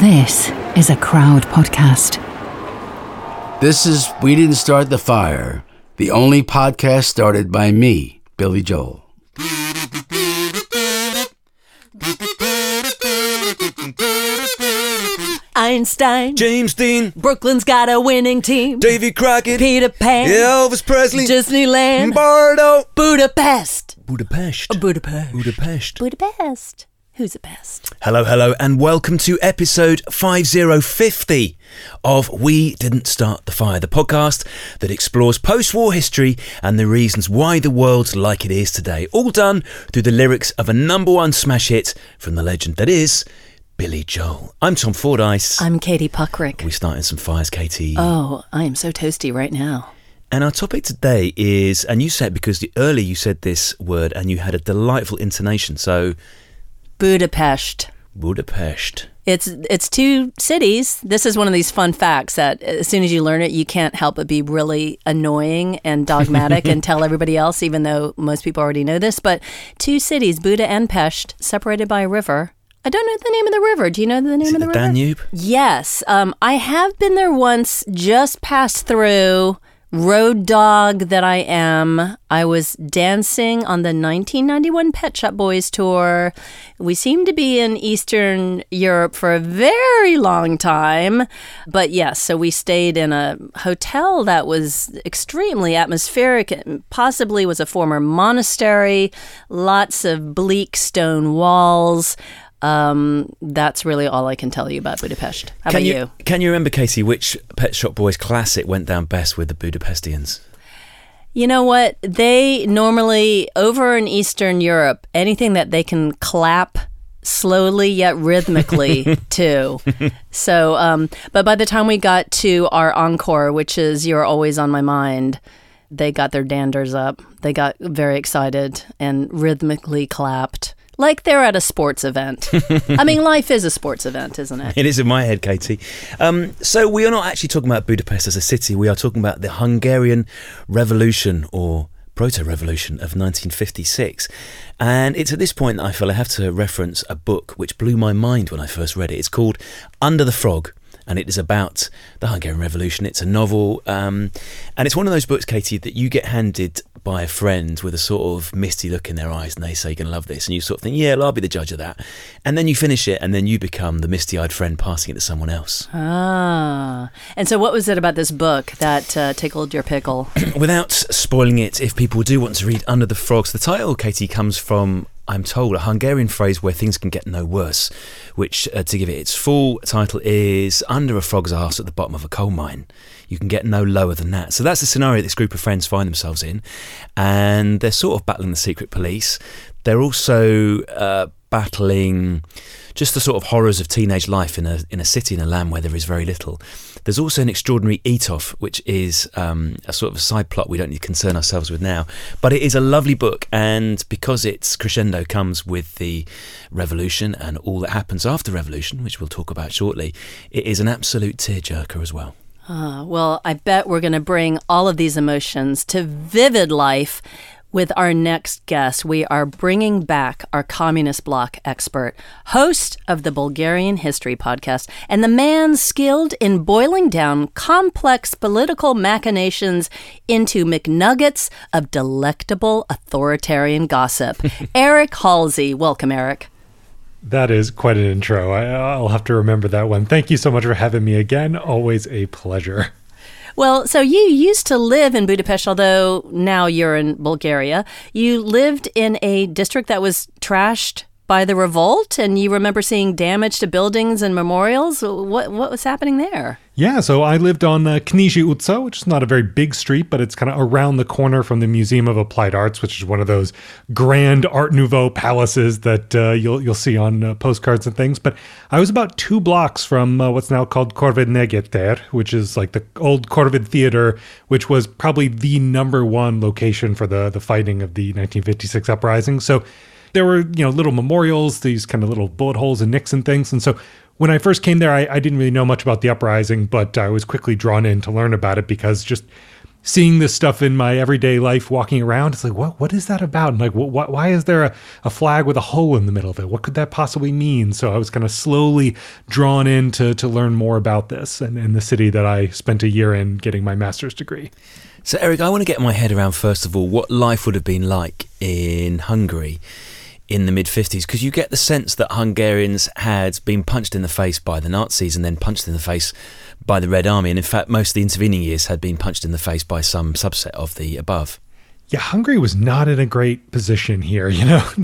This is a crowd podcast. This is We Didn't Start the Fire, the only podcast started by me, Billy Joel. Einstein. James Dean, Brooklyn's got a winning team. Davy Crockett, Peter Pan. Elvis Presley, Disneyland. Bardot, Budapest. Budapest. Budapest. Budapest. Budapest. Who's the best? Hello, hello, and welcome to episode 5050 of We Didn't Start the Fire, the podcast that explores post war history and the reasons why the world's like it is today. All done through the lyrics of a number one smash hit from the legend that is Billy Joel. I'm Tom Fordyce. I'm Katie Puckrick. we starting some fires, Katie. Oh, I am so toasty right now. And our topic today is, and you said because the, earlier you said this word and you had a delightful intonation. So, Budapest. Budapest. It's it's two cities. This is one of these fun facts that as soon as you learn it, you can't help but be really annoying and dogmatic and tell everybody else, even though most people already know this. But two cities, Buda and Pest, separated by a river. I don't know the name of the river. Do you know the name Is of the the river? Danube? Yes, um, I have been there once. Just passed through. Road dog that I am. I was dancing on the 1991 Pet Shop Boys tour. We seemed to be in Eastern Europe for a very long time. But yes, so we stayed in a hotel that was extremely atmospheric. It possibly was a former monastery, lots of bleak stone walls. Um, that's really all I can tell you about Budapest. How can about you, you? can you remember Casey which Pet Shop Boys classic went down best with the Budapestians? You know what? They normally, over in Eastern Europe, anything that they can clap slowly yet rhythmically to. So, um, but by the time we got to our encore, which is You're Always on My Mind, they got their danders up. They got very excited and rhythmically clapped. Like they're at a sports event. I mean, life is a sports event, isn't it? It is in my head, Katie. Um, so we are not actually talking about Budapest as a city. We are talking about the Hungarian Revolution or proto-revolution of 1956. And it's at this point that I feel I have to reference a book which blew my mind when I first read it. It's called Under the Frog. And it is about the Hungarian Revolution. It's a novel, um, and it's one of those books, Katie, that you get handed by a friend with a sort of misty look in their eyes, and they say, "You're gonna love this," and you sort of think, "Yeah, well, I'll be the judge of that." And then you finish it, and then you become the misty-eyed friend passing it to someone else. Ah. And so, what was it about this book that uh, tickled your pickle? Without spoiling it, if people do want to read Under the Frogs, the title, Katie, comes from, I'm told, a Hungarian phrase where things can get no worse, which, uh, to give it its full title, is Under a Frog's Arse at the Bottom of a Coal Mine. You can get no lower than that. So that's the scenario this group of friends find themselves in. And they're sort of battling the secret police. They're also uh, battling just the sort of horrors of teenage life in a in a city in a land where there is very little. There's also an extraordinary etoff, which is um, a sort of a side plot we don't need to concern ourselves with now. But it is a lovely book, and because its crescendo comes with the revolution and all that happens after revolution, which we'll talk about shortly, it is an absolute tearjerker as well. Ah, well, I bet we're going to bring all of these emotions to vivid life with our next guest. We are bringing back our communist bloc expert, host of the Bulgarian History podcast, and the man skilled in boiling down complex political machinations into McNuggets of delectable authoritarian gossip. Eric Halsey. Welcome, Eric. That is quite an intro. I, I'll have to remember that one. Thank you so much for having me again. Always a pleasure. Well, so you used to live in Budapest, although now you're in Bulgaria. You lived in a district that was trashed by the revolt, and you remember seeing damage to buildings and memorials. What what was happening there? Yeah, so I lived on uh, Kinizsi utca, which is not a very big street, but it's kind of around the corner from the Museum of Applied Arts, which is one of those grand Art Nouveau palaces that uh, you'll you'll see on uh, postcards and things. But I was about two blocks from uh, what's now called Corvin negyed, which is like the old Corvin Theater, which was probably the number one location for the the fighting of the 1956 uprising. So there were you know little memorials, these kind of little bullet holes and nicks and things, and so when I first came there, I, I didn't really know much about the uprising, but I was quickly drawn in to learn about it because just seeing this stuff in my everyday life walking around it's like what what is that about? And like what, why is there a, a flag with a hole in the middle of it? What could that possibly mean? So i was kind of slowly drawn in to, to learn more about this and in the city that i spent a year in getting my master's degree. So eric i want to get my head around first of all what life would have been like in hungary in the mid 50s because you get the sense that Hungarians had been punched in the face by the Nazis and then punched in the face by the Red Army. And in fact, most of the intervening years had been punched in the face by some subset of the above yeah, Hungary was not in a great position here. You know,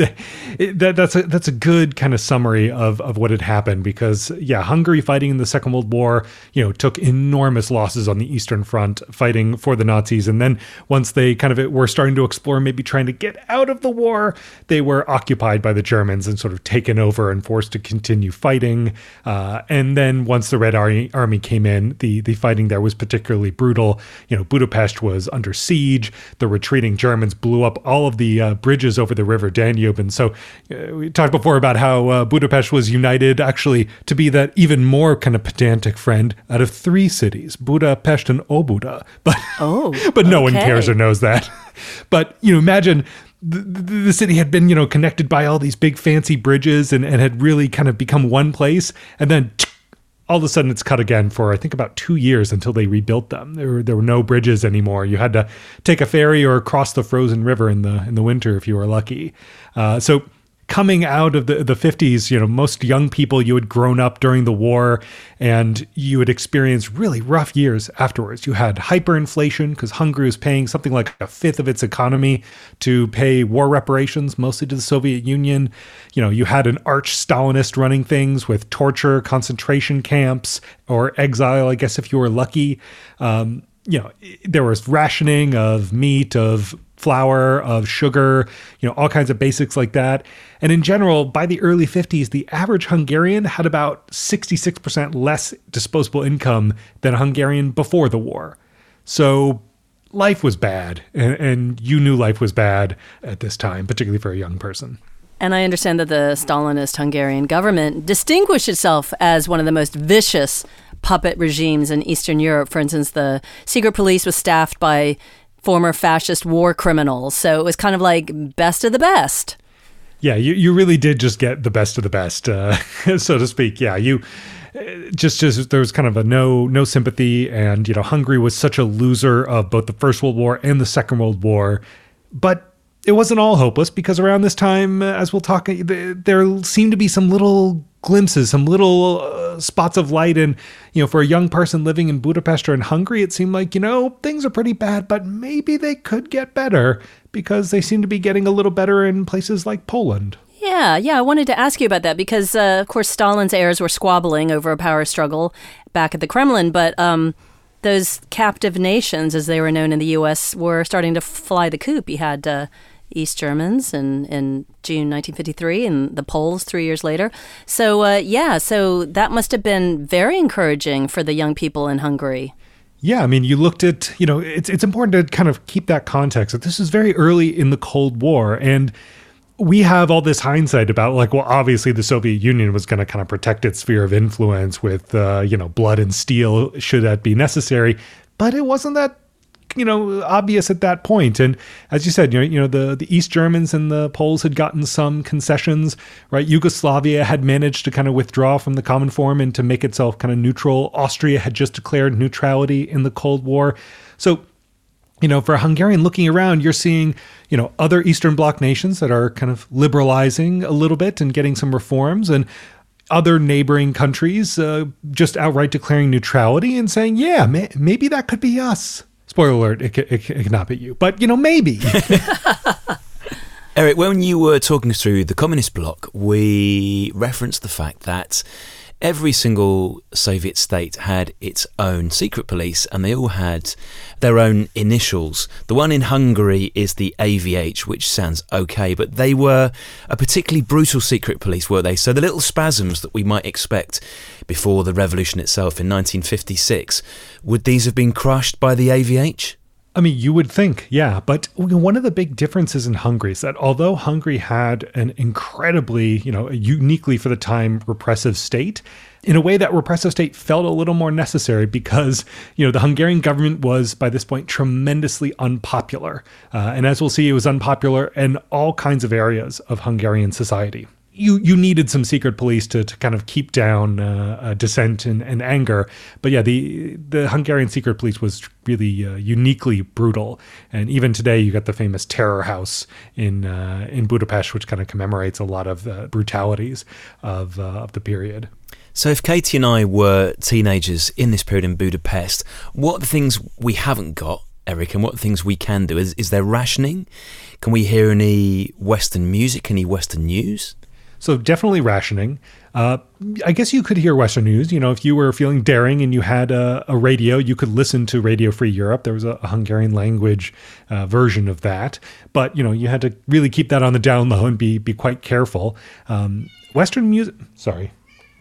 that, that's a that's a good kind of summary of of what had happened because yeah, Hungary fighting in the Second World War, you know, took enormous losses on the Eastern Front fighting for the Nazis, and then once they kind of were starting to explore maybe trying to get out of the war, they were occupied by the Germans and sort of taken over and forced to continue fighting. Uh, and then once the Red Army, Army came in, the the fighting there was particularly brutal. You know, Budapest was under siege. The retreating Germans blew up all of the uh, bridges over the river Danube. And so uh, we talked before about how uh, Budapest was united actually to be that even more kind of pedantic friend out of three cities, Budapest and Óbuda. But, oh, but no okay. one cares or knows that. but, you know, imagine the, the, city had been, you know, connected by all these big fancy bridges and, and had really kind of become one place. And then all of a sudden it's cut again for I think about two years until they rebuilt them. There were, there were no bridges anymore. You had to take a ferry or cross the frozen river in the in the winter if you were lucky. Uh, so coming out of the, the 50s, you know, most young people, you had grown up during the war and you had experienced really rough years afterwards. You had hyperinflation because Hungary was paying something like a fifth of its economy to pay war reparations, mostly to the Soviet Union. You know, you had an arch Stalinist running things with torture, concentration camps, or exile, I guess, if you were lucky. Um, you know, there was rationing of meat, of flour, of sugar, you know, all kinds of basics like that. And in general, by the early 50s, the average Hungarian had about 66% less disposable income than a Hungarian before the war. So life was bad, and, and you knew life was bad at this time, particularly for a young person. And I understand that the Stalinist Hungarian government distinguished itself as one of the most vicious puppet regimes in Eastern Europe. For instance, the secret police was staffed by former fascist war criminals. So it was kind of like best of the best. Yeah, you, you really did just get the best of the best, uh, so to speak. Yeah, you uh, just just there was kind of a no no sympathy, and you know Hungary was such a loser of both the First World War and the Second World War, but it wasn't all hopeless because around this time, uh, as we'll talk, uh, there seemed to be some little glimpses, some little uh, spots of light. And, you know, for a young person living in Budapest or in Hungary, it seemed like, you know, things are pretty bad, but maybe they could get better because they seem to be getting a little better in places like Poland. Yeah, yeah. I wanted to ask you about that because, uh, of course, Stalin's heirs were squabbling over a power struggle back at the Kremlin, but um, those captive nations, as they were known in the U.S., were starting to fly the coop. You had uh, East Germans in, in June 1953 and the Poles three years later. So, uh, yeah, so that must have been very encouraging for the young people in Hungary. Yeah, I mean, you looked at, you know, it's, it's important to kind of keep that context that this is very early in the Cold War. And we have all this hindsight about, like, well, obviously the Soviet Union was going to kind of protect its sphere of influence with, uh, you know, blood and steel should that be necessary. But it wasn't that you know obvious at that point. And as you said you know, you know the the east germans and the poles had gotten some concessions right? Yugoslavia had managed to kind of withdraw from the Cominform and to make itself kind of neutral. Austria had just declared neutrality in the cold war. So you know for a hungarian looking around you're seeing you know other eastern bloc nations that are kind of liberalizing a little bit and getting some reforms and other neighboring countries uh, just outright declaring neutrality and saying, yeah, may- maybe that could be us spoiler alert, it, it, it cannot be you, but you know, maybe. Eric, when you were talking through the communist bloc, we referenced the fact that every single Soviet state had its own secret police and they all had their own initials. The one in Hungary is the AVH, which sounds okay, but they were a particularly brutal secret police, were they? So the little spasms that we might expect before the revolution itself in 1956, would these have been crushed by the AVH? I mean, you would think, yeah. But one of the big differences in Hungary is that although Hungary had an incredibly, you know, uniquely for the time repressive state, in a way that repressive state felt a little more necessary because, you know, the Hungarian government was by this point tremendously unpopular. Uh, and as we'll see, it was unpopular in all kinds of areas of Hungarian society you you needed some secret police to, to kind of keep down uh, uh, dissent and, and, anger. But yeah, the the Hungarian secret police was really uh, uniquely brutal. And even today, you got the famous Terror House in uh, in Budapest, which kind of commemorates a lot of the brutalities of uh, of the period. So, if Katie and I were teenagers in this period in Budapest, what are the things we haven't got Eric, and what things we can do? Is, is there rationing? Can we hear any Western music, any Western news? So definitely rationing. Uh, I guess you could hear Western news. You know, if you were feeling daring and you had a, a radio, you could listen to Radio Free Europe. There was a, a Hungarian language uh, version of that, but you know, you had to really keep that on the down low and be be quite careful. Um, Western music. Sorry,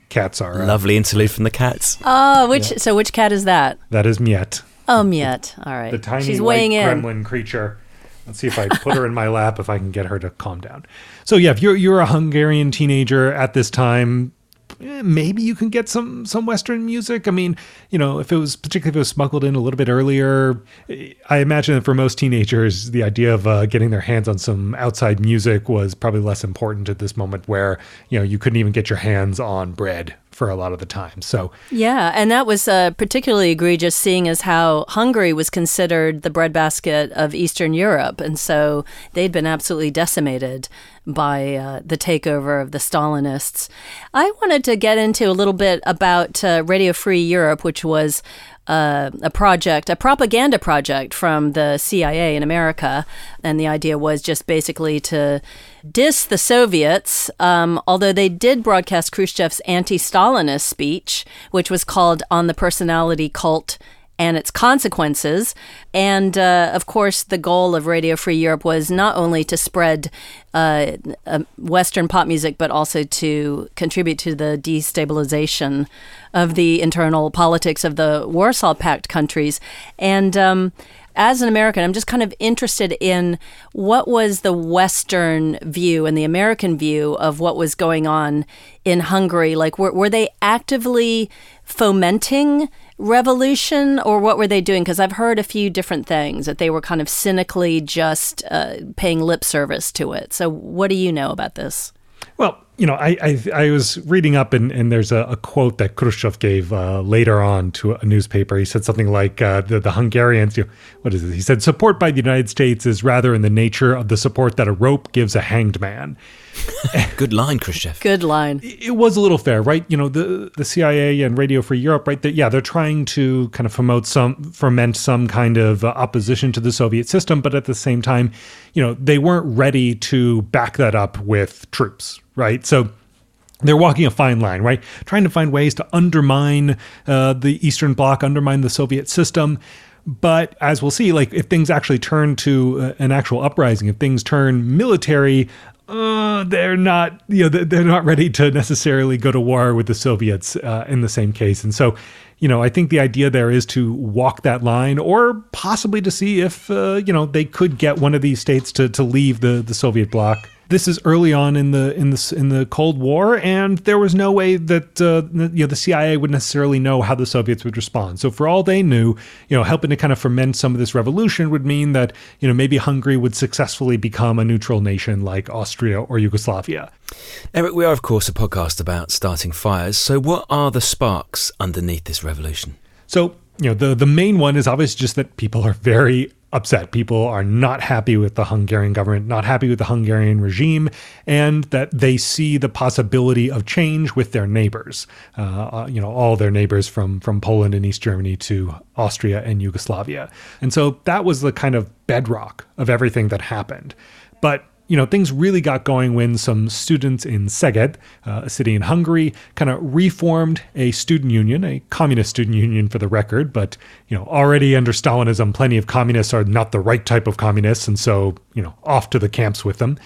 cats are uh, lovely interlude from the cats. Oh, which yeah. so which cat is that? That is Miet. Oh, Miet. All right. The tiny She's white weighing in. gremlin creature. Let's see if I put her in my lap if I can get her to calm down. So yeah, if you're you're a Hungarian teenager at this time, eh, maybe you can get some some Western music. I mean, you know, if it was particularly if it was smuggled in a little bit earlier, eh, I imagine that for most teenagers, the idea of uh, getting their hands on some outside music was probably less important at this moment, where you know you couldn't even get your hands on bread for a lot of the time. So yeah, and that was uh, particularly egregious, seeing as how Hungary was considered the breadbasket of Eastern Europe, and so they'd been absolutely decimated by uh, the takeover of the Stalinists. I wanted to get into a little bit about uh, Radio Free Europe, which was uh, a project, a propaganda project from the CIA in America. And the idea was just basically to diss the Soviets, um, although they did broadcast Khrushchev's anti Stalinist speech, which was called On the Personality Cult and its consequences. And uh, of course, the goal of Radio Free Europe was not only to spread uh, uh, Western pop music, but also to contribute to the destabilization of the internal politics of the Warsaw Pact countries. And um, as an American, I'm just kind of interested in what was the Western view and the American view of what was going on in Hungary. Like, were, were they actively fomenting revolution or what were they doing? Because I've heard a few different things that they were kind of cynically just uh, paying lip service to it. So, what do you know about this? Well, you know, I I, I was reading up, and, and there's a, a quote that Khrushchev gave uh, later on to a newspaper. He said something like, uh, the, the Hungarians, you know, what is it? He said, support by the United States is rather in the nature of the support that a rope gives a hanged man. Good line, Khrushchev. Good line. It was a little fair, right? You know, the the CIA and Radio Free Europe, right? That yeah, they're trying to kind of promote some, ferment some kind of uh, opposition to the Soviet system, but at the same time, you know, they weren't ready to back that up with troops, right? So they're walking a fine line, right? Trying to find ways to undermine uh, the Eastern Bloc, undermine the Soviet system. But as we'll see, like if things actually turn to uh, an actual uprising, if things turn military, uh, they're not, you know, they're not ready to necessarily go to war with the Soviets uh, in the same case. And so, you know, I think the idea there is to walk that line, or possibly to see if, uh, you know, they could get one of these states to to leave the the Soviet bloc this is early on in the in the in the Cold War, and there was no way that uh, you know the CIA would necessarily know how the Soviets would respond. So for all they knew, you know, helping to kind of ferment some of this revolution would mean that you know maybe Hungary would successfully become a neutral nation like Austria or Yugoslavia. Eric, we are of course a podcast about starting fires. So what are the sparks underneath this revolution? So you know the the main one is obviously just that people are very upset. People are not happy with the Hungarian government, not happy with the Hungarian regime, and that they see the possibility of change with their neighbors. Uh, uh, you know, all their neighbors from from Poland and East Germany to Austria and Yugoslavia. And so that was the kind of bedrock of everything that happened. But you know, things really got going when some students in Szeged, uh, a city in Hungary, kind of reformed a student union, a communist student union for the record, but, you know, already under Stalinism, plenty of communists are not the right type of communists, and so, you know, off to the camps with them.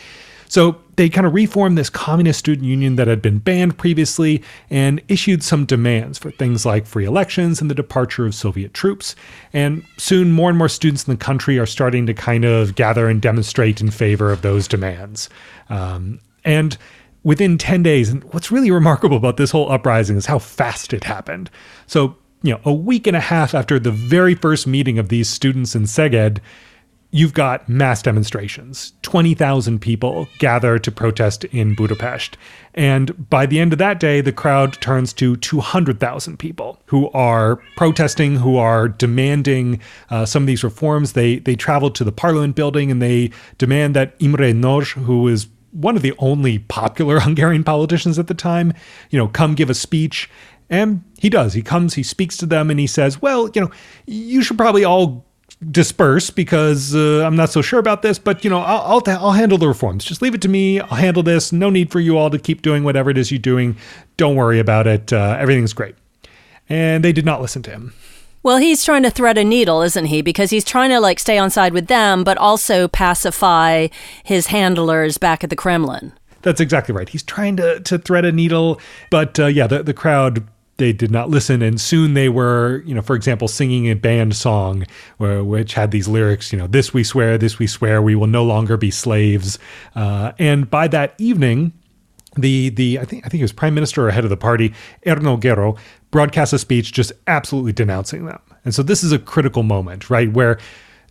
So they kind of reformed this communist student union that had been banned previously and issued some demands for things like free elections and the departure of Soviet troops. And soon, more and more students in the country are starting to kind of gather and demonstrate in favor of those demands. Um, and within 10 days, and what's really remarkable about this whole uprising is how fast it happened. So, you know, a week and a half after the very first meeting of these students in Szeged, you've got mass demonstrations. 20,000 people gather to protest in Budapest. And by the end of that day, the crowd turns to 200,000 people who are protesting, who are demanding uh, some of these reforms. They, they travel to the parliament building and they demand that Imre Nagy, who is one of the only popular Hungarian politicians at the time, you know, come give a speech. And he does. He comes, he speaks to them, and he says, Well, you know, you should probably all disperse because uh, I'm not so sure about this, but you know, I'll, I'll, I'll handle the reforms. Just leave it to me. I'll handle this. No need for you all to keep doing whatever it is you're doing. Don't worry about it. Uh, everything's great. And they did not listen to him. Well, he's trying to thread a needle, isn't he? Because he's trying to like stay on side with them, but also pacify his handlers back at the Kremlin. That's exactly right. He's trying to to thread a needle, but uh, yeah, the the crowd they did not listen and soon they were you know for example singing a band song where, which had these lyrics you know this we swear this we swear we will no longer be slaves. Uh, and by that evening the the I think I think he was prime minister or head of the party, Ernő Gerő, broadcast a speech just absolutely denouncing them. And so this is a critical moment, right, where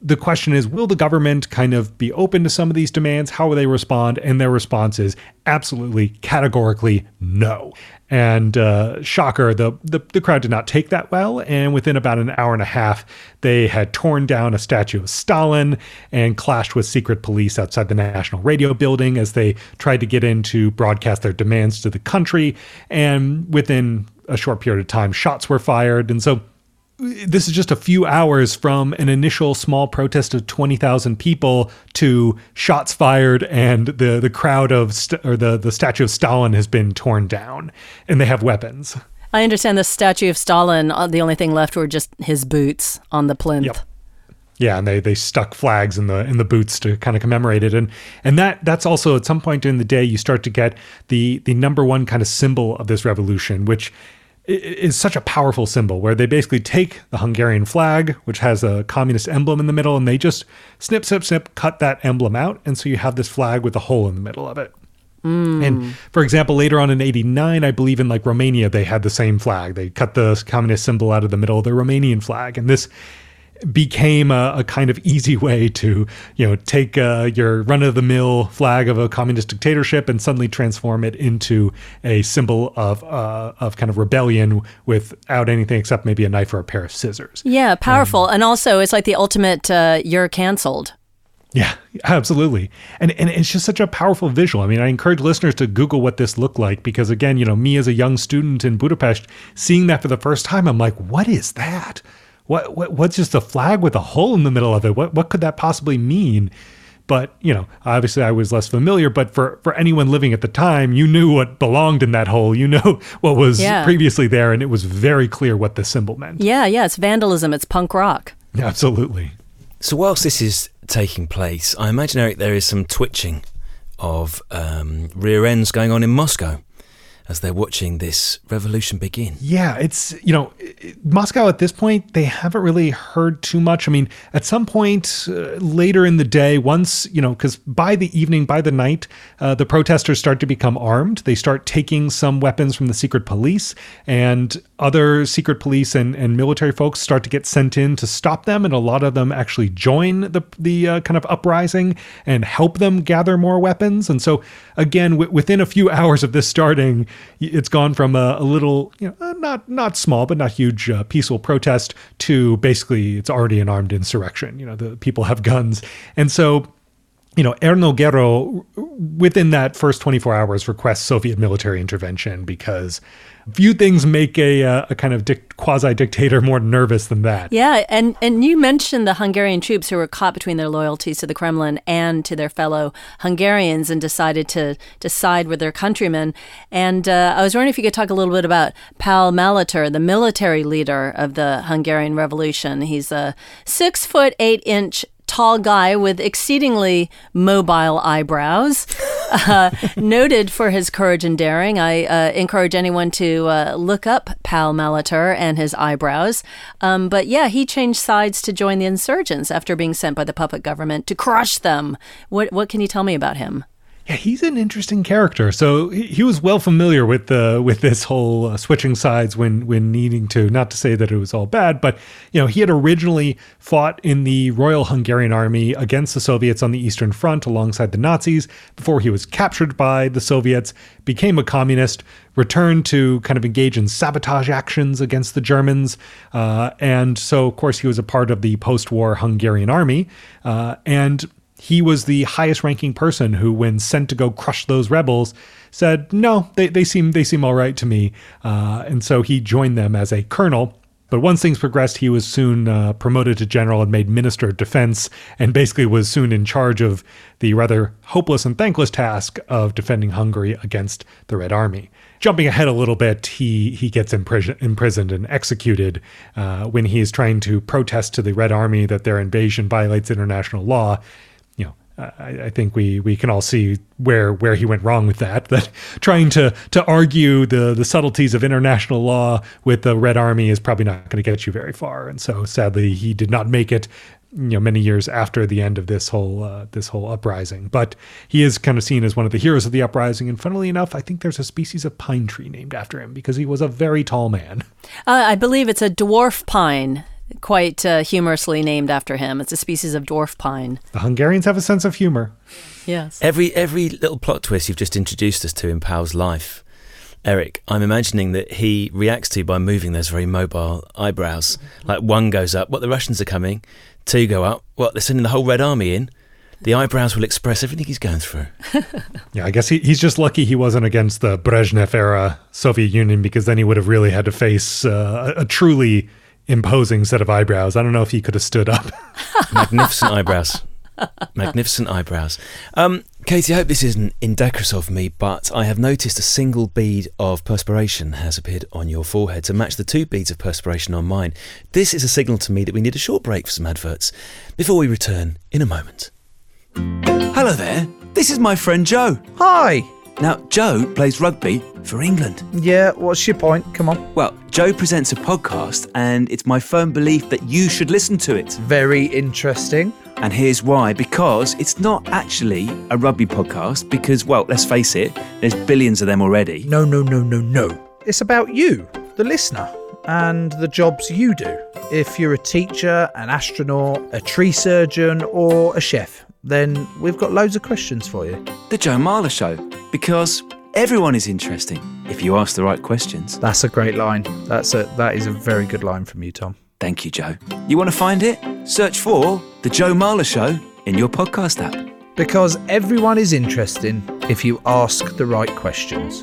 the question is will the government kind of be open to some of these demands? How will they respond? And their response is absolutely categorically no and uh, shocker, the, the, the crowd did not take that well. And within about an hour and a half, they had torn down a statue of Stalin and clashed with secret police outside the National Radio Building as they tried to get in to broadcast their demands to the country. And within a short period of time, shots were fired. And so this is just a few hours from an initial small protest of 20,000 people to shots fired and the, the crowd of st- or the, the statue of Stalin has been torn down and they have weapons. I understand the statue of Stalin, uh, the only thing left were just his boots on the plinth. Yep. Yeah, and they, they stuck flags in the in the boots to kind of commemorate it, and and that that's also at some point during the day you start to get the the number one kind of symbol of this revolution, which is such a powerful symbol where they basically take the Hungarian flag, which has a communist emblem in the middle, and they just snip, snip, snip, cut that emblem out. And so you have this flag with a hole in the middle of it. Mm. And for example, later on in 89, I believe in like Romania, they had the same flag. They cut the communist symbol out of the middle of the Romanian flag. And this became a, a, kind of easy way to, you know, take uh, your run-of-the-mill flag of a communist dictatorship and suddenly transform it into a symbol of uh, of kind of rebellion without anything except maybe a knife or a pair of scissors. Yeah, powerful, and also it's like the ultimate uh, "you're canceled." Yeah, absolutely. And and it's just such a powerful visual. I mean, I encourage listeners to Google what this looked like because again, you know, me as a young student in Budapest, seeing that for the first time, I'm like, what is that? What, what what's just a flag with a hole in the middle of it? What what could that possibly mean? But you know, obviously, I was less familiar. But for for anyone living at the time, you knew what belonged in that hole. You know what was yeah. previously there, and it was very clear what the symbol meant. Yeah, yeah, it's vandalism. It's punk rock. Absolutely. So whilst this is taking place, I imagine Eric, there is some twitching of um, rear ends going on in Moscow as they're watching this revolution begin. Yeah, it's, you know, Moscow at this point, they haven't really heard too much. I mean, at some point uh, later in the day, once, you know, because by the evening, by the night, uh, the protesters start to become armed. They start taking some weapons from the secret police, and other secret police and, and military folks start to get sent in to stop them. And a lot of them actually join the, the uh, kind of uprising and help them gather more weapons. And so, again, w- within a few hours of this starting, it's gone from a, a little, you know, uh, not not small but not huge uh, peaceful protest to basically it's already an armed insurrection. You know, the people have guns, and so you know, Ernő Gerő, within that first 24 hours, requests Soviet military intervention because few things make a, uh, a kind of quasi dictator more nervous than that. Yeah, and, and you mentioned the Hungarian troops who were caught between their loyalties to the Kremlin and to their fellow Hungarians and decided to, to side with their countrymen. And uh, I was wondering if you could talk a little bit about Pál Maléter, the military leader of the Hungarian Revolution. He's a six foot eight inch tall guy with exceedingly mobile eyebrows. Uh, noted for his courage and daring. I uh, encourage anyone to uh, look up Pal Maléter and his eyebrows. Um, but yeah, he changed sides to join the insurgents after being sent by the puppet government to crush them. What what can you tell me about him? Yeah, he's an interesting character. So he, he was well familiar with the with this whole uh, switching sides when when needing to. Not to say that it was all bad, but you know he had originally fought in the Royal Hungarian Army against the Soviets on the Eastern Front alongside the Nazis before he was captured by the Soviets, became a communist, returned to kind of engage in sabotage actions against the Germans, uh, and so of course he was a part of the post-war Hungarian army, uh, and he was the highest ranking person who, when sent to go crush those rebels, said, "No, they, they seem they seem all right to me," uh, and so he joined them as a colonel. But once things progressed, he was soon uh, promoted to general and made minister of defense, and basically was soon in charge of the rather hopeless and thankless task of defending Hungary against the Red Army. Jumping ahead a little bit, he he gets impris- imprisoned and executed uh, when he is trying to protest to the Red Army that their invasion violates international law I, I, think we we can all see where where he went wrong with that. That trying to to argue the the subtleties of international law with the Red Army is probably not going to get you very far. And so, sadly, he did not make it. You know, many years after the end of this whole uh, this whole uprising, but he is kind of seen as one of the heroes of the uprising. And funnily enough, I think there's a species of pine tree named after him because he was a very tall man. Uh, I believe it's a dwarf pine quite uh, humorously named after him. It's a species of dwarf pine. The Hungarians have a sense of humor. Yes. Every every little plot twist you've just introduced us to in Pal's life, Eric, I'm imagining that he reacts to by moving those very mobile eyebrows. Like one goes up, what the Russians are coming. Two go up, what they're sending the whole Red Army in. The eyebrows will express everything he's going through. yeah, I guess he, he's just lucky he wasn't against the Brezhnev era Soviet Union because then he would have really had to face uh, a, a truly imposing set of eyebrows. I don't know if he could have stood up. Magnificent eyebrows. Magnificent eyebrows. Um, Katie, I hope this isn't indecorous of me, but I have noticed a single bead of perspiration has appeared on your forehead to match the two beads of perspiration on mine. This is a signal to me that we need a short break for some adverts before we return in a moment. Hello there. This is my friend Joe. Hi. Now, Joe plays rugby for England. Yeah, what's your point? Come on. Well, Joe presents a podcast, and it's my firm belief that you should listen to it. Very interesting. And here's why because it's not actually a rugby podcast, because, well, let's face it, there's billions of them already. No, no, no, no, no. It's about you, the listener, and the jobs you do. If you're a teacher, an astronaut, a tree surgeon, or a chef, then we've got loads of questions for you. The Joe Marler Show, because everyone is interesting if you ask the right questions. That's a great line. That's a that is a very good line from you, Tom. Thank you, Joe. You want to find it? Search for The Joe Marler Show in your podcast app. Because everyone is interesting if you ask the right questions.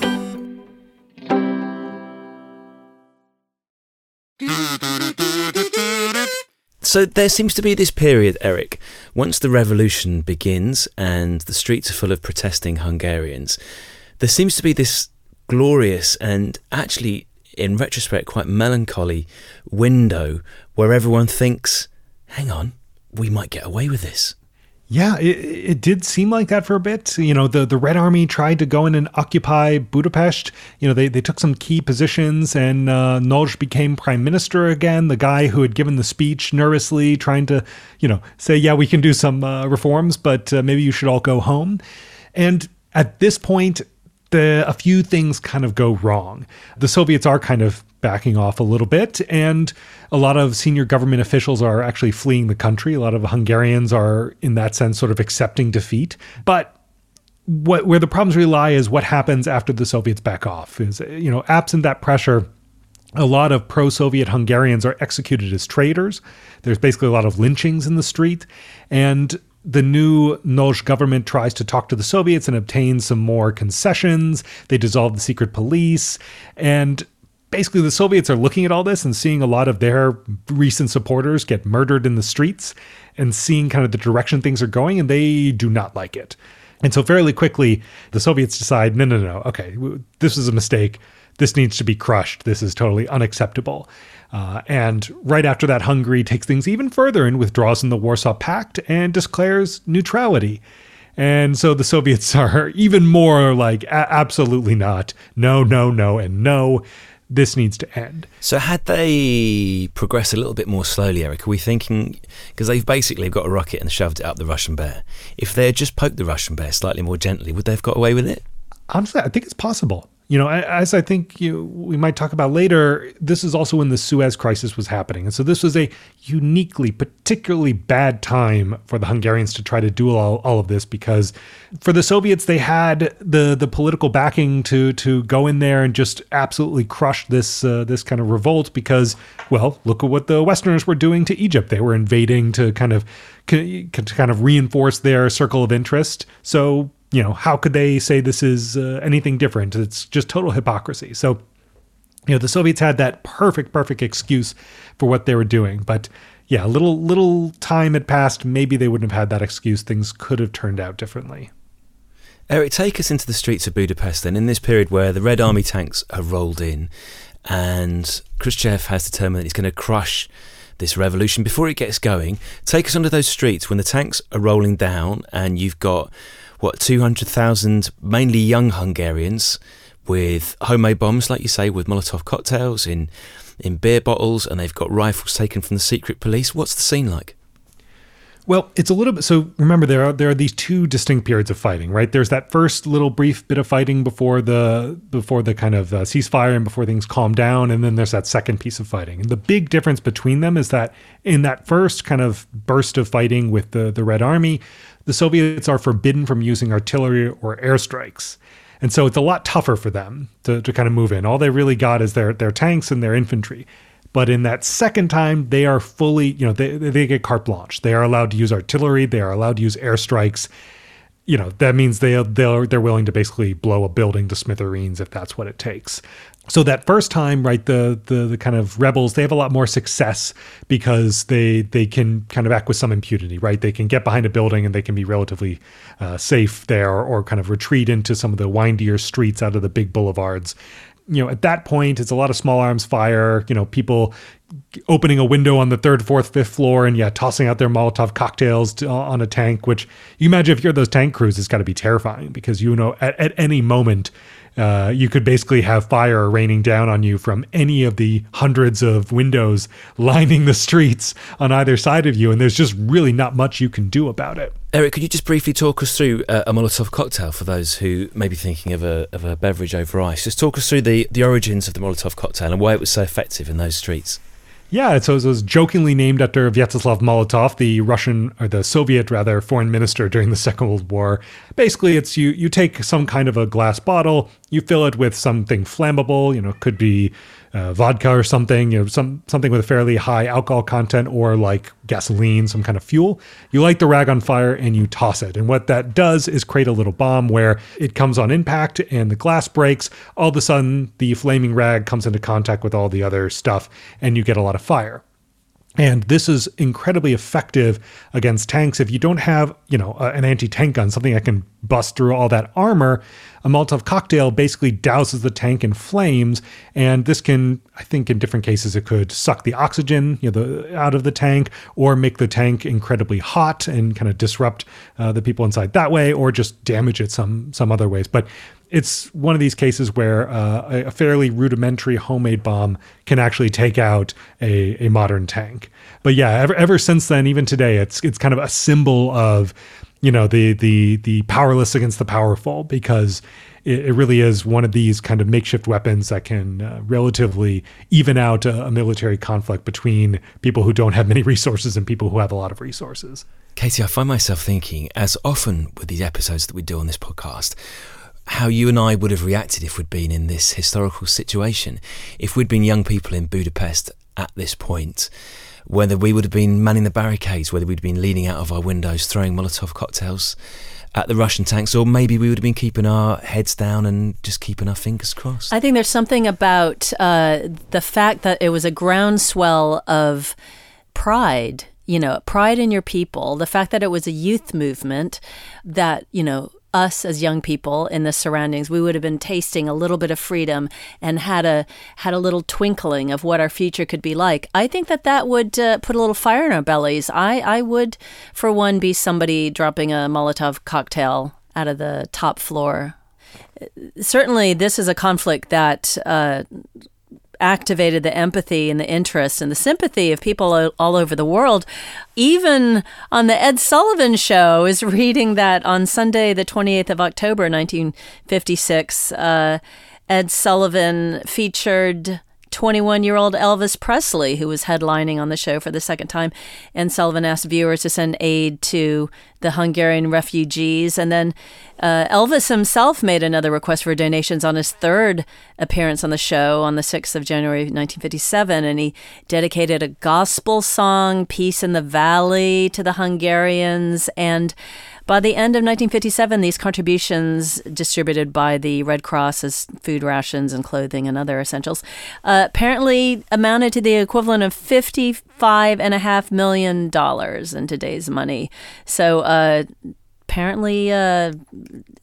So there seems to be this period, Eric, once the revolution begins and the streets are full of protesting Hungarians, there seems to be this glorious and actually, in retrospect, quite melancholy window where everyone thinks, hang on, we might get away with this. Yeah, it, it did seem like that for a bit. You know, the, the Red Army tried to go in and occupy Budapest. You know, they, they took some key positions, and uh, Nagy became prime minister again. The guy who had given the speech nervously, trying to, you know, say, yeah, we can do some uh, reforms, but uh, maybe you should all go home. And at this point, the, a few things kind of go wrong. The Soviets are kind of backing off a little bit, and a lot of senior government officials are actually fleeing the country. A lot of Hungarians are, in that sense, sort of accepting defeat. But what where the problems really lie is what happens after the Soviets back off. Is you know, absent that pressure, a lot of pro-Soviet Hungarians are executed as traitors. There's basically a lot of lynchings in the street, and the new Nagy government tries to talk to the Soviets and obtain some more concessions. They dissolve the secret police. And basically, the Soviets are looking at all this and seeing a lot of their recent supporters get murdered in the streets and seeing kind of the direction things are going, and they do not like it. And so, fairly quickly, the Soviets decide no, no, no, okay, this was a mistake. this needs to be crushed. This is totally unacceptable. Uh, and right after that, Hungary takes things even further and withdraws from the Warsaw Pact and declares neutrality. And so the Soviets are even more like, absolutely not. No, no, no, and no. This needs to end. So, had they progressed a little bit more slowly, Eric, are we thinking because they've basically got a rocket and shoved it up the Russian bear? If they had just poked the Russian bear slightly more gently, would they have got away with it? Honestly, I think it's possible you know, as I think you, we might talk about later, this is also when the Suez Crisis was happening. And so this was a uniquely, particularly bad time for the Hungarians to try to do all, all of this because for the Soviets, they had the, the political backing to, to go in there and just absolutely crush this, uh, this kind of revolt because, well, look at what the Westerners were doing to Egypt. They were invading to kind of to kind of reinforce their circle of interest. So you know, how could they say this is uh, anything different? It's just total hypocrisy. So, you know, the Soviets had that perfect, perfect excuse for what they were doing. But yeah, a little, little time had passed. Maybe they wouldn't have had that excuse. Things could have turned out differently. Eric, take us into the streets of Budapest then, in this period where the Red Army tanks are rolled in and Khrushchev has determined that he's going to crush this revolution before it gets going. Take us onto those streets when the tanks are rolling down and you've got what 200,000 mainly young Hungarians with homemade bombs, like you say, with Molotov cocktails in in beer bottles, and they've got rifles taken from the secret police. What's the scene like? Well, it's a little bit. So remember, there are there are these two distinct periods of fighting, right? There's that first little brief bit of fighting before the before the kind of uh, ceasefire and before things calm down, and then there's that second piece of fighting. And the big difference between them is that in that first kind of burst of fighting with the the Red Army, the Soviets are forbidden from using artillery or airstrikes. And so it's a lot tougher for them to, to kind of move in. All they really got is their their tanks and their infantry. But in that second time, they are fully, you know, they, they get carte blanche. They are allowed to use artillery. They are allowed to use airstrikes. You know, that means they they're they're willing to basically blow a building to smithereens if that's what it takes. So that first time, right, the, the the kind of rebels they have a lot more success because they they can kind of act with some impunity, right? They can get behind a building and they can be relatively uh, safe there, or, or kind of retreat into some of the windier streets out of the big boulevards you know, at that point, it's a lot of small arms fire, you know, people opening a window on the third, fourth, fifth floor and, yeah, tossing out their Molotov cocktails to, on a tank, which you imagine if you're those tank crews, it's got to be terrifying because, you know, at, at any moment, uh, you could basically have fire raining down on you from any of the hundreds of windows lining the streets on either side of you, and there's just really not much you can do about it. Eric, could you just briefly talk us through uh, a Molotov cocktail for those who may be thinking of a, of a beverage over ice? Just talk us through the, the origins of the Molotov cocktail and why it was so effective in those streets. Yeah, so it was jokingly named after Vyacheslav Molotov, the Russian or the Soviet rather foreign minister during the Second World War. Basically, it's you you take some kind of a glass bottle, you fill it with something flammable, you know, could be uh, vodka or something, you know, some something with a fairly high alcohol content or like gasoline, some kind of fuel. You light the rag on fire and you toss it. And what that does is create a little bomb where it comes on impact and the glass breaks. All of a sudden, the flaming rag comes into contact with all the other stuff and you get a lot of fire. And this is incredibly effective against tanks. If you don't have, you know, an anti-tank gun, something that can bust through all that armor, a Molotov cocktail basically douses the tank in flames. And this can, I think, in different cases, it could suck the oxygen, you know, the, out of the tank, or make the tank incredibly hot and kind of disrupt uh, the people inside that way, or just damage it some some other ways. But it's one of these cases where uh, a fairly rudimentary homemade bomb can actually take out a, a modern tank. But yeah, ever, ever since then, even today, it's it's kind of a symbol of you know the the the powerless against the powerful because it, it really is one of these kind of makeshift weapons that can uh, relatively even out a, a military conflict between people who don't have many resources and people who have a lot of resources. Katie, I find myself thinking, as often with these episodes that we do on this podcast, how you and I would have reacted if we'd been in this historical situation. If we'd been young people in Budapest at this point, whether we would have been manning the barricades, whether we'd been leaning out of our windows throwing Molotov cocktails at the Russian tanks, or maybe we would have been keeping our heads down and just keeping our fingers crossed. I think there's something about uh, the fact that it was a groundswell of pride you know, pride in your people, the fact that it was a youth movement that, you know, us as young people in the surroundings, we would have been tasting a little bit of freedom and had a had a little twinkling of what our future could be like. I think that that would uh, put a little fire in our bellies. I I would, for one, be somebody dropping a Molotov cocktail out of the top floor. Certainly, this is a conflict that. Uh, activated the empathy and the interest and the sympathy of people all over the world. Even on the Ed Sullivan show is reading that on Sunday, the 28th of October, 1956, uh, Ed Sullivan featured 21 year old Elvis Presley, who was headlining on the show for the second time. And Sullivan asked viewers to send aid to the Hungarian refugees. And then uh, Elvis himself made another request for donations on his third appearance on the show on the 6th of January 1957. And he dedicated a gospel song, Peace in the Valley, to the Hungarians. And by the end of 1957, these contributions distributed by the Red Cross as food rations and clothing and other essentials uh, apparently amounted to the equivalent of $55.5 million in today's money. So, uh, apparently uh,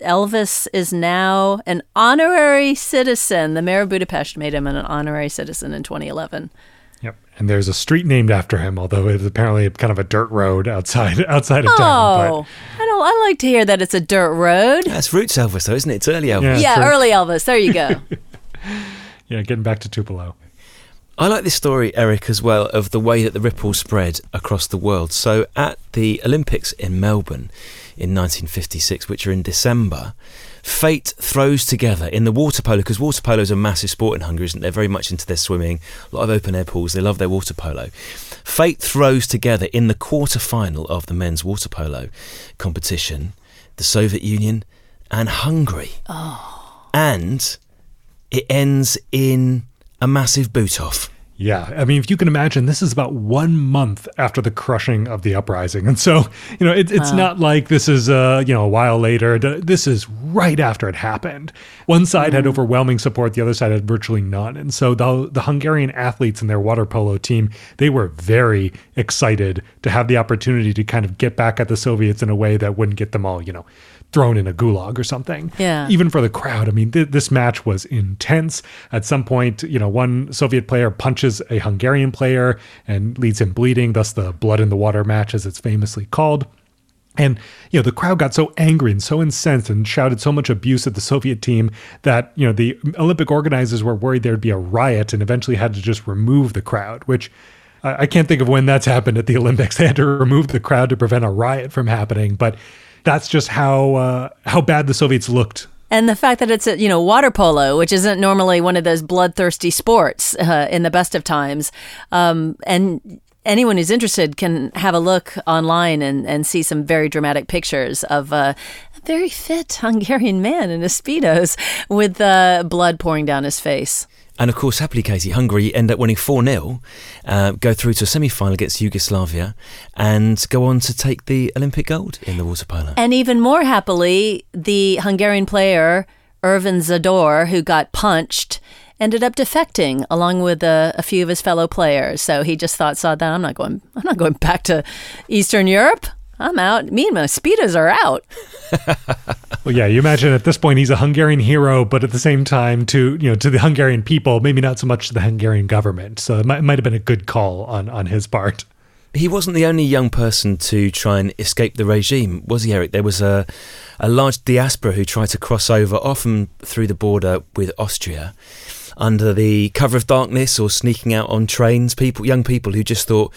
Elvis is now an honorary citizen. The mayor of Budapest made him an honorary citizen in 2011. Yep. And there's a street named after him, although it's apparently kind of a dirt road outside outside of town. Oh, I don't. I like to hear that it's a dirt road. That's roots Elvis, though, isn't it? It's early Elvis. Yeah, true. early Elvis. There you go. Yeah, getting back to Tupelo. I like this story, Eric, as well, of the way that the ripple spread across the world. So, at the Olympics in Melbourne in 1956, which are in December, fate throws together in the water polo, because water polo is a massive sport in Hungary, isn't it? They're very much into their swimming, a lot of open air pools, they love their water polo. Fate throws together in the quarter final of the men's water polo competition the Soviet Union and Hungary. Oh. And it ends in a massive boot off. Yeah, I mean, if you can imagine, this is about one month after the crushing of the uprising, and so you know, it, it's not like this is uh, you know a while later. This is right after it happened. One side had overwhelming support, the other side had virtually none, and so the the Hungarian athletes and their water polo team they were very excited to have the opportunity to kind of get back at the Soviets in a way that wouldn't get them all you know thrown in a gulag or something. Yeah. Even for the crowd, I mean, th- this match was intense. At some point, you know, one Soviet player punches a Hungarian player and leads him bleeding, thus the blood in the water match, as it's famously called. And you know the crowd got so angry and so incensed and shouted so much abuse at the Soviet team that you know the Olympic organizers were worried there'd be a riot and eventually had to just remove the crowd. Which I I can't think of when that's happened at the Olympics. They had to remove the crowd to prevent a riot from happening. But that's just how uh, how bad the Soviets looked and the fact that it's a, you know water polo, which isn't normally one of those bloodthirsty sports uh, in the best of times, um, and anyone who's interested can have a look online and, and see some very dramatic pictures of uh, a very fit Hungarian man in his speedos with uh, blood pouring down his face. And of course, happily, Katie, Hungary end up winning 4 0, uh, go through to a semi final against Yugoslavia, and go on to take the Olympic gold in the water polo. And even more happily, the Hungarian player Ervin Zádor, who got punched, ended up defecting along with a, a few of his fellow players. So he just thought, saw that I'm not going, I'm not going back to Eastern Europe. I'm out. Me and my speedos are out. Well, yeah, you imagine at this point he's a Hungarian hero, but at the same time, to you know, to the Hungarian people, maybe not so much to the Hungarian government. So it might, it might have been a good call on on his part. He wasn't the only young person to try and escape the regime, was he, Eric? There was a, a large diaspora who tried to cross over, often through the border with Austria, under the cover of darkness or sneaking out on trains. People, young people who just thought,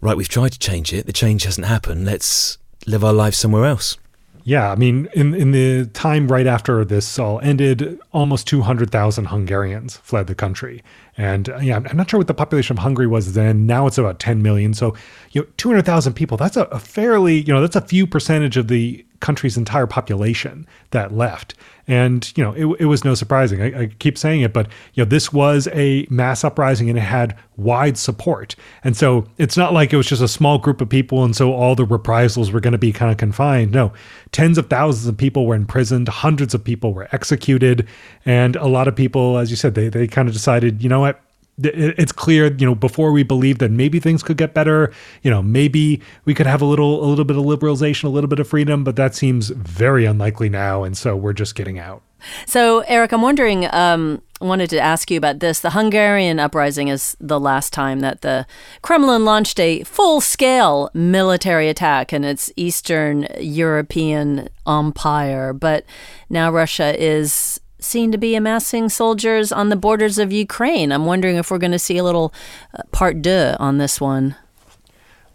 right, we've tried to change it, the change hasn't happened. Let's live our lives somewhere else. Yeah, I mean, in in the time right after this all ended, almost two hundred thousand Hungarians fled the country, and uh, yeah, I'm not sure what the population of Hungary was then. Now it's about ten million. So, you know, two hundred thousand people. That's a, a fairly, you know, that's a few percentage of the country's entire population that left. And you know, it, it was no surprising. I, I keep saying it, but you know, this was a mass uprising and it had wide support. And so it's not like it was just a small group of people, and so all the reprisals were going to be kind of confined. No, tens of thousands of people were imprisoned, hundreds of people were executed, and a lot of people, as you said, they they kind of decided, you know what, it's clear, you know, before we believed that maybe things could get better, you know, maybe we could have a little a little bit of liberalization, a little bit of freedom, but that seems very unlikely now, and so we're just getting out. So, Eric, I'm wondering, um, wanted to ask you about this. The Hungarian uprising is the last time that the Kremlin launched a full scale military attack in its Eastern European empire. But now Russia is seen to be amassing soldiers on the borders of Ukraine. I'm wondering if we're going to see a little uh, part deux on this one.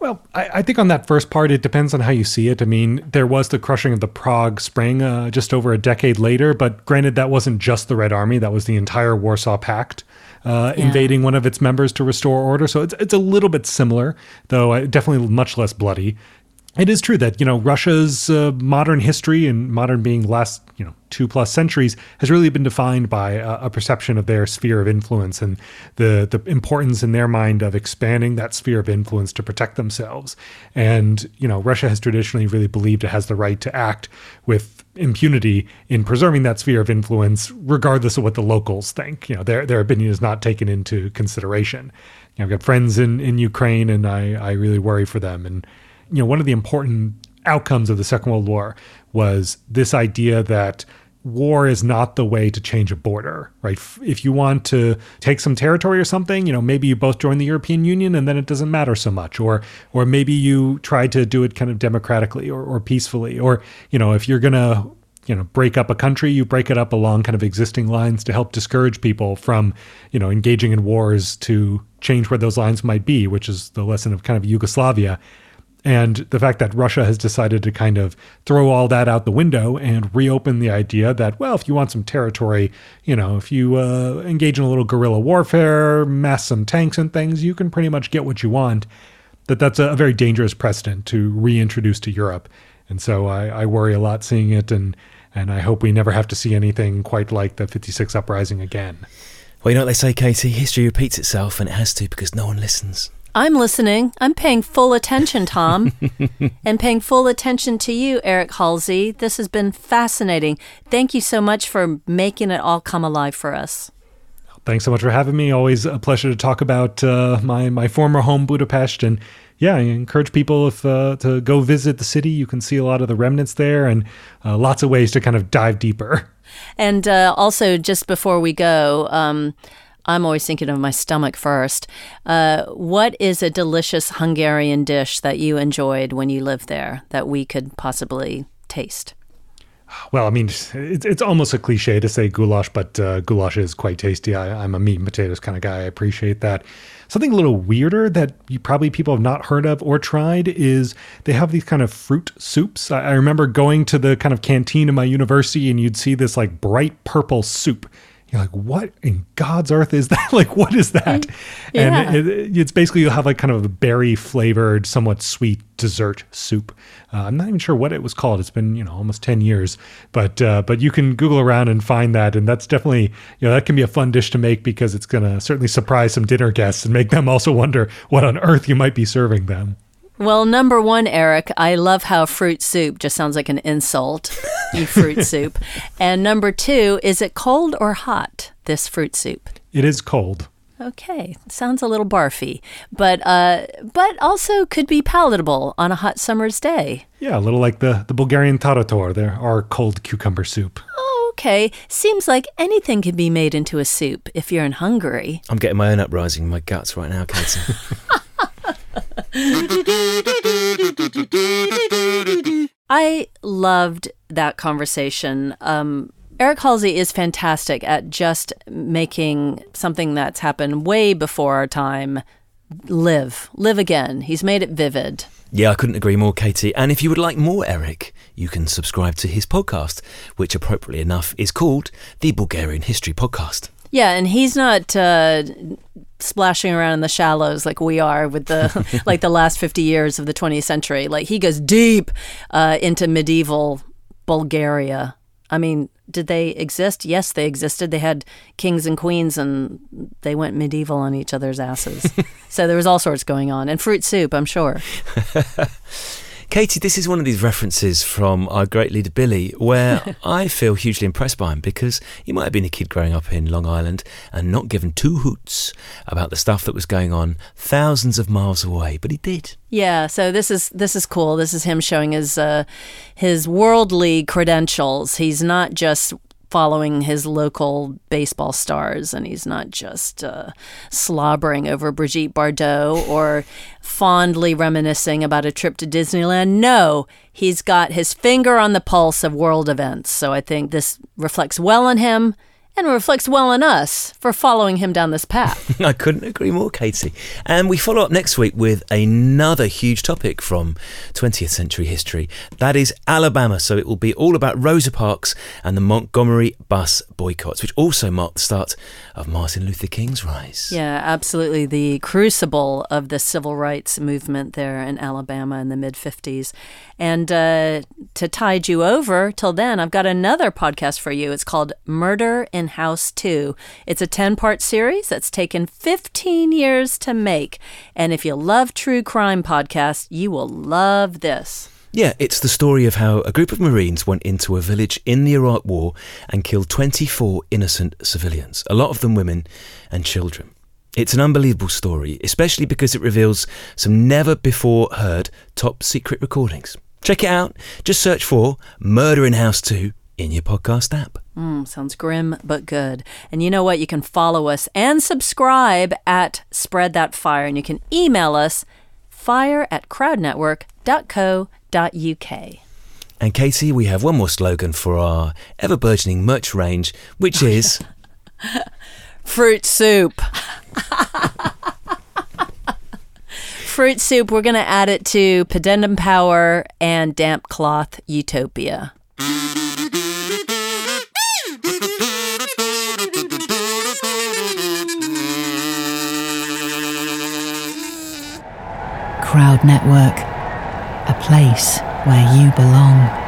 Well, I, I think on that first part, it depends on how you see it. I mean, there was the crushing of the Prague Spring uh, just over a decade later, but granted, that wasn't just the Red Army, that was the entire Warsaw Pact. Uh, Yeah. invading one of its members to restore order. So it's, it's a little bit similar, though uh, definitely much less bloody. It is true that you know Russia's uh, modern history and modern being last you know two plus centuries has really been defined by a, a perception of their sphere of influence and the the importance in their mind of expanding that sphere of influence to protect themselves. And you know Russia has traditionally really believed it has the right to act with impunity in preserving that sphere of influence, regardless of what the locals think. You know their their opinion is not taken into consideration. You know, I've got friends in in Ukraine, and I I really worry for them and you know, one of the important outcomes of the Second World War was this idea that war is not the way to change a border, right? If you want to take some territory or something, you know, maybe you both join the European Union and then it doesn't matter so much, or or maybe you try to do it kind of democratically or, or peacefully, or you know, if you're gonna you know break up a country you break it up along kind of existing lines to help discourage people from you know engaging in wars to change where those lines might be which is the lesson of kind of yugoslavia and the fact that Russia has decided to kind of throw all that out the window and reopen the idea that, well, if you want some territory, you know, if you uh, engage in a little guerrilla warfare, mass some tanks and things, you can pretty much get what you want. That that's a, very dangerous precedent to reintroduce to Europe. And so I, I worry a lot seeing it, and and I hope we never have to see anything quite like the '56 uprising again. Well, you know what they say, Katie? History repeats itself, and it has to because no one listens. I'm listening. I'm paying full attention, Tom, and paying full attention to you, Eric Halsey. This has been fascinating. Thank you so much for making it all come alive for us. Thanks so much for having me. Always a pleasure to talk about uh, my my former home, Budapest, and yeah, I encourage people if uh, to go visit the city. You can see a lot of the remnants there, and uh, lots of ways to kind of dive deeper. And uh, also, just before we go, um, I'm always thinking of my stomach first. Uh, what is a delicious Hungarian dish that you enjoyed when you lived there that we could possibly taste? Well, I mean, it's, it's almost a cliche to say goulash, but uh, goulash is quite tasty. I, I'm a meat and potatoes kind of guy. I appreciate that. Something a little weirder that you probably people have not heard of or tried is they have these kind of fruit soups. I, I remember going to the kind of canteen in my university and you'd see this like bright purple soup. You're like, what in God's earth is that? like, what is that? Yeah. And it, it's basically you'll have like kind of a berry flavored, somewhat sweet dessert soup. Uh, I'm not even sure what it was called. It's been you know almost ten years, but uh, but you can Google around and find that, and that's definitely you know that can be a fun dish to make because it's gonna certainly surprise some dinner guests and make them also wonder what on earth you might be serving them. Well, number one, Eric, I love how fruit soup just sounds like an insult. you fruit soup. And number two, is it cold or hot, this fruit soup? It is cold. Okay, sounds a little barfy, but uh, but also could be palatable on a hot summer's day. Yeah, a little like the the Bulgarian tarator. There are cold cucumber soup. Oh, okay. Seems like anything can be made into a soup if you're in Hungary. I'm getting my own uprising in my guts right now, Katie. I loved that conversation. Um, Eric Halsey is fantastic at just making something that's happened way before our time live, live again. He's made it vivid. yeah, I couldn't agree more, Katie. And if you would like more Eric, you can subscribe to his podcast, which appropriately enough is called the Bulgarian History Podcast. Yeah, and he's not uh, splashing around in the shallows like we are with the like the last fifty years of the 20th century. Like he goes deep uh, into medieval Bulgaria. I mean, did they exist? Yes, they existed. They had kings and queens, and they went medieval on each other's asses. so there was all sorts going on, and fruit soup, I'm sure. Katie, this is one of these references from our great leader Billy where I feel hugely impressed by him because he might have been a kid growing up in Long Island and not given two hoots about the stuff that was going on thousands of miles away, but he did. Yeah, so this is this is cool. This is him showing his uh, his worldly credentials. He's not just following his local baseball stars and he's not just uh, slobbering over Brigitte Bardot or fondly reminiscing about a trip to Disneyland. No, he's got his finger on the pulse of world events. So I think this reflects well on him and reflects well on us for following him down this path. I couldn't agree more, Katie. And we follow up next week with another huge topic from 20th century history. That is Alabama. So it will be all about Rosa Parks and the Montgomery bus boycotts, which also marked the start of Martin Luther King's rise. Yeah, absolutely. The crucible of the civil rights movement there in Alabama in the mid 50s. And uh, to tide you over till then, I've got another podcast for you. It's called Murder in House 2. It's a 10 part series that's taken 15 years to make. And if you love true crime podcasts, you will love this. Yeah, it's the story of how a group of Marines went into a village in the Iraq War and killed 24 innocent civilians, a lot of them women and children. It's an unbelievable story, especially because it reveals some never before heard top secret recordings. Check it out. Just search for Murder in House 2 in your podcast app. Mm, sounds grim but good. And you know what? You can follow us and subscribe at Spread That Fire, and you can email us fire at crowdnetwork.co.uk. And Katie, we have one more slogan for our ever burgeoning merch range, which is Fruit soup. Fruit soup, we're going to add it to Pedendum Power and Damp Cloth Utopia. Crowd Network, a place where you belong.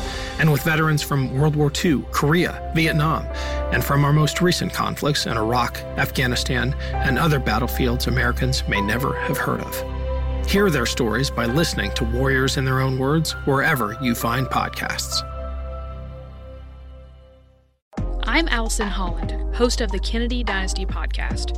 and with veterans from World War II, Korea, Vietnam, and from our most recent conflicts in Iraq, Afghanistan, and other battlefields Americans may never have heard of. Hear their stories by listening to Warriors in Their Own Words wherever you find podcasts. I'm Allison Holland, host of the Kennedy Dynasty podcast.